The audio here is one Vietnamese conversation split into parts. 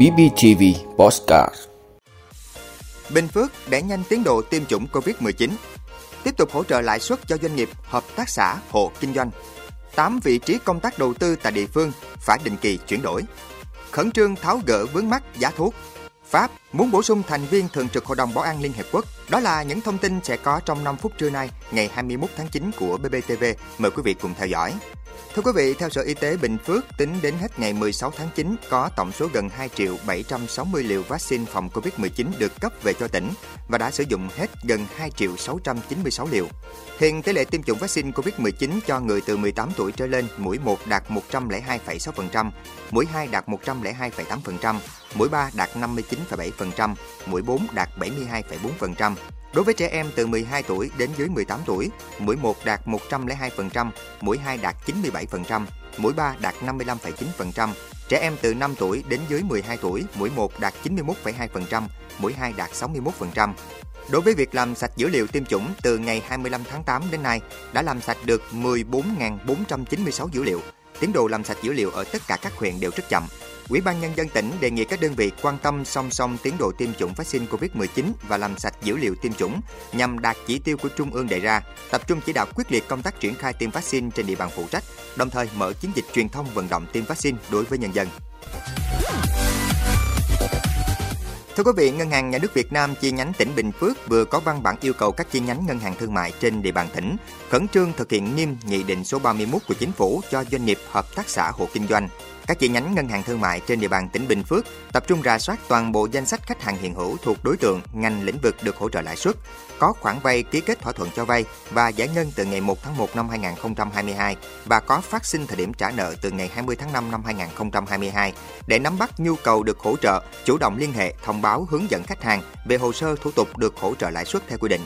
BBTV Postcard Bình Phước đẩy nhanh tiến độ tiêm chủng COVID-19. Tiếp tục hỗ trợ lãi suất cho doanh nghiệp, hợp tác xã, hộ kinh doanh. 8 vị trí công tác đầu tư tại địa phương phải định kỳ chuyển đổi. Khẩn trương tháo gỡ vướng mắc giá thuốc. Pháp muốn bổ sung thành viên thường trực Hội đồng Bảo an Liên Hiệp Quốc. Đó là những thông tin sẽ có trong 5 phút trưa nay, ngày 21 tháng 9 của BBTV. Mời quý vị cùng theo dõi. Thưa quý vị, theo Sở Y tế Bình Phước, tính đến hết ngày 16 tháng 9, có tổng số gần 2 triệu 760 liều vaccine phòng COVID-19 được cấp về cho tỉnh và đã sử dụng hết gần 2 triệu 696 liều. Hiện tỷ lệ tiêm chủng vaccine COVID-19 cho người từ 18 tuổi trở lên, mũi 1 đạt 102,6%, mũi 2 đạt 102,8%, mũi 3 đạt 59,7%, mũi 4 đạt 72,4%. Đối với trẻ em từ 12 tuổi đến dưới 18 tuổi, mũi 1 đạt 102%, mũi 2 đạt 97%, mũi 3 đạt 55,9%, trẻ em từ 5 tuổi đến dưới 12 tuổi, mũi 1 đạt 91,2%, mũi 2 đạt 61%. Đối với việc làm sạch dữ liệu tiêm chủng từ ngày 25 tháng 8 đến nay, đã làm sạch được 14.496 dữ liệu. Tiến độ làm sạch dữ liệu ở tất cả các huyện đều rất chậm. Ủy ban Nhân dân tỉnh đề nghị các đơn vị quan tâm song song tiến độ tiêm chủng vaccine COVID-19 và làm sạch dữ liệu tiêm chủng nhằm đạt chỉ tiêu của Trung ương đề ra, tập trung chỉ đạo quyết liệt công tác triển khai tiêm vaccine trên địa bàn phụ trách, đồng thời mở chiến dịch truyền thông vận động tiêm vaccine đối với nhân dân. Thưa quý vị, Ngân hàng Nhà nước Việt Nam chi nhánh tỉnh Bình Phước vừa có văn bản yêu cầu các chi nhánh ngân hàng thương mại trên địa bàn tỉnh khẩn trương thực hiện nghiêm nghị định số 31 của chính phủ cho doanh nghiệp, hợp tác xã, hộ kinh doanh. Các chi nhánh ngân hàng thương mại trên địa bàn tỉnh Bình Phước tập trung rà soát toàn bộ danh sách khách hàng hiện hữu thuộc đối tượng ngành lĩnh vực được hỗ trợ lãi suất, có khoản vay ký kết thỏa thuận cho vay và giải ngân từ ngày 1 tháng 1 năm 2022 và có phát sinh thời điểm trả nợ từ ngày 20 tháng 5 năm 2022 để nắm bắt nhu cầu được hỗ trợ, chủ động liên hệ, thông báo hướng dẫn khách hàng về hồ sơ thủ tục được hỗ trợ lãi suất theo quy định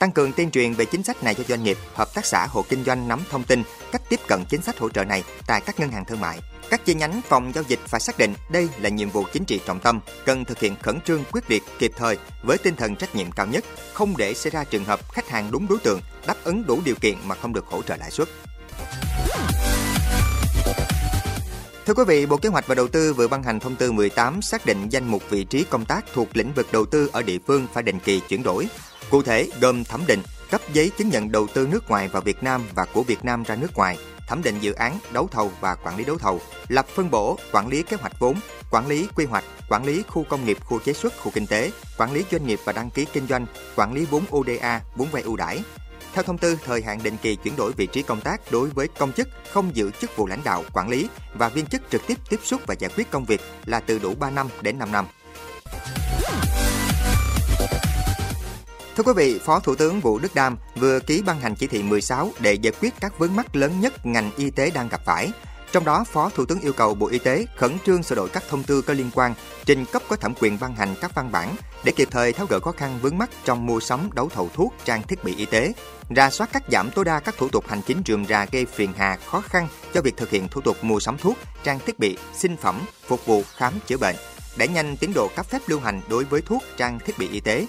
tăng cường tuyên truyền về chính sách này cho doanh nghiệp, hợp tác xã, hộ kinh doanh nắm thông tin, cách tiếp cận chính sách hỗ trợ này tại các ngân hàng thương mại. Các chi nhánh phòng giao dịch phải xác định đây là nhiệm vụ chính trị trọng tâm, cần thực hiện khẩn trương quyết liệt kịp thời với tinh thần trách nhiệm cao nhất, không để xảy ra trường hợp khách hàng đúng đối tượng, đáp ứng đủ điều kiện mà không được hỗ trợ lãi suất. Thưa quý vị, Bộ Kế hoạch và Đầu tư vừa ban hành thông tư 18 xác định danh mục vị trí công tác thuộc lĩnh vực đầu tư ở địa phương phải định kỳ chuyển đổi. Cụ thể gồm thẩm định, cấp giấy chứng nhận đầu tư nước ngoài vào Việt Nam và của Việt Nam ra nước ngoài, thẩm định dự án, đấu thầu và quản lý đấu thầu, lập phân bổ, quản lý kế hoạch vốn, quản lý quy hoạch, quản lý khu công nghiệp, khu chế xuất, khu kinh tế, quản lý doanh nghiệp và đăng ký kinh doanh, quản lý vốn ODA, vốn vay ưu đãi. Theo thông tư, thời hạn định kỳ chuyển đổi vị trí công tác đối với công chức không giữ chức vụ lãnh đạo, quản lý và viên chức trực tiếp tiếp xúc và giải quyết công việc là từ đủ 3 năm đến 5 năm. Thưa quý vị, Phó Thủ tướng Vũ Đức Đam vừa ký ban hành chỉ thị 16 để giải quyết các vướng mắc lớn nhất ngành y tế đang gặp phải. Trong đó, Phó Thủ tướng yêu cầu Bộ Y tế khẩn trương sửa đổi các thông tư có liên quan, trình cấp có thẩm quyền ban hành các văn bản để kịp thời tháo gỡ khó khăn vướng mắc trong mua sắm đấu thầu thuốc, trang thiết bị y tế, ra soát cắt giảm tối đa các thủ tục hành chính rườm rà gây phiền hà khó khăn cho việc thực hiện thủ tục mua sắm thuốc, trang thiết bị, sinh phẩm phục vụ khám chữa bệnh, đẩy nhanh tiến độ cấp phép lưu hành đối với thuốc, trang thiết bị y tế,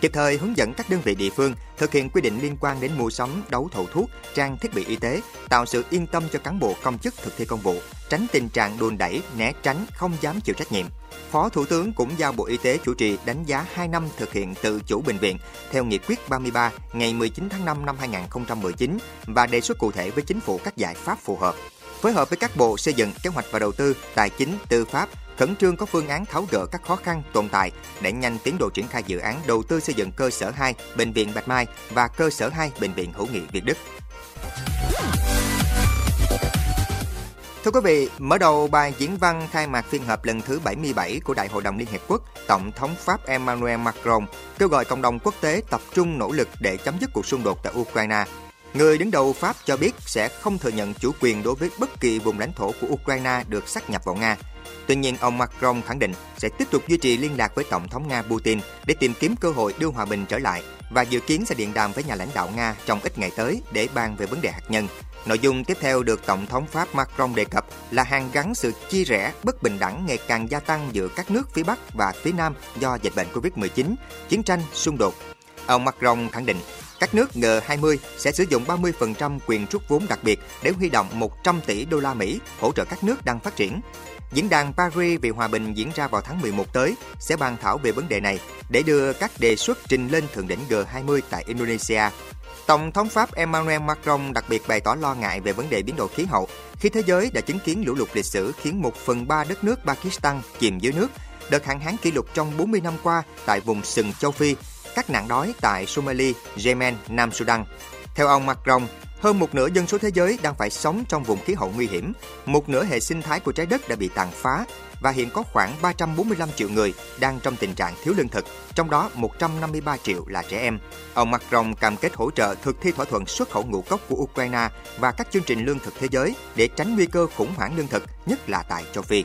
kịp thời hướng dẫn các đơn vị địa phương thực hiện quy định liên quan đến mua sắm, đấu thầu thuốc, trang thiết bị y tế, tạo sự yên tâm cho cán bộ công chức thực thi công vụ, tránh tình trạng đùn đẩy, né tránh, không dám chịu trách nhiệm. Phó Thủ tướng cũng giao Bộ Y tế chủ trì đánh giá 2 năm thực hiện tự chủ bệnh viện theo Nghị quyết 33 ngày 19 tháng 5 năm 2019 và đề xuất cụ thể với chính phủ các giải pháp phù hợp phối hợp với các bộ xây dựng, kế hoạch và đầu tư, tài chính, tư pháp, khẩn trương có phương án tháo gỡ các khó khăn tồn tại để nhanh tiến độ triển khai dự án đầu tư xây dựng cơ sở 2 bệnh viện Bạch Mai và cơ sở 2 bệnh viện Hữu nghị Việt Đức. Thưa quý vị, mở đầu bài diễn văn khai mạc phiên họp lần thứ 77 của Đại hội đồng Liên Hiệp Quốc, Tổng thống Pháp Emmanuel Macron kêu gọi cộng đồng quốc tế tập trung nỗ lực để chấm dứt cuộc xung đột tại Ukraine Người đứng đầu Pháp cho biết sẽ không thừa nhận chủ quyền đối với bất kỳ vùng lãnh thổ của Ukraine được sát nhập vào Nga. Tuy nhiên, ông Macron khẳng định sẽ tiếp tục duy trì liên lạc với Tổng thống Nga Putin để tìm kiếm cơ hội đưa hòa bình trở lại và dự kiến sẽ điện đàm với nhà lãnh đạo Nga trong ít ngày tới để bàn về vấn đề hạt nhân. Nội dung tiếp theo được Tổng thống Pháp Macron đề cập là hàng gắn sự chia rẽ, bất bình đẳng ngày càng gia tăng giữa các nước phía Bắc và phía Nam do dịch bệnh Covid-19, chiến tranh, xung đột Ông Macron khẳng định các nước G20 sẽ sử dụng 30% quyền rút vốn đặc biệt để huy động 100 tỷ đô la Mỹ hỗ trợ các nước đang phát triển. Diễn đàn Paris vì hòa bình diễn ra vào tháng 11 tới sẽ bàn thảo về vấn đề này để đưa các đề xuất trình lên thượng đỉnh G20 tại Indonesia. Tổng thống Pháp Emmanuel Macron đặc biệt bày tỏ lo ngại về vấn đề biến đổi khí hậu khi thế giới đã chứng kiến lũ lụt lịch sử khiến 1 phần 3 đất nước Pakistan chìm dưới nước, đợt hạn hán kỷ lục trong 40 năm qua tại vùng sừng châu Phi, các nạn đói tại Somalia, Yemen, Nam Sudan. Theo ông Macron, hơn một nửa dân số thế giới đang phải sống trong vùng khí hậu nguy hiểm, một nửa hệ sinh thái của trái đất đã bị tàn phá và hiện có khoảng 345 triệu người đang trong tình trạng thiếu lương thực, trong đó 153 triệu là trẻ em. Ông Macron cam kết hỗ trợ thực thi thỏa thuận xuất khẩu ngũ cốc của Ukraine và các chương trình lương thực thế giới để tránh nguy cơ khủng hoảng lương thực, nhất là tại châu Phi.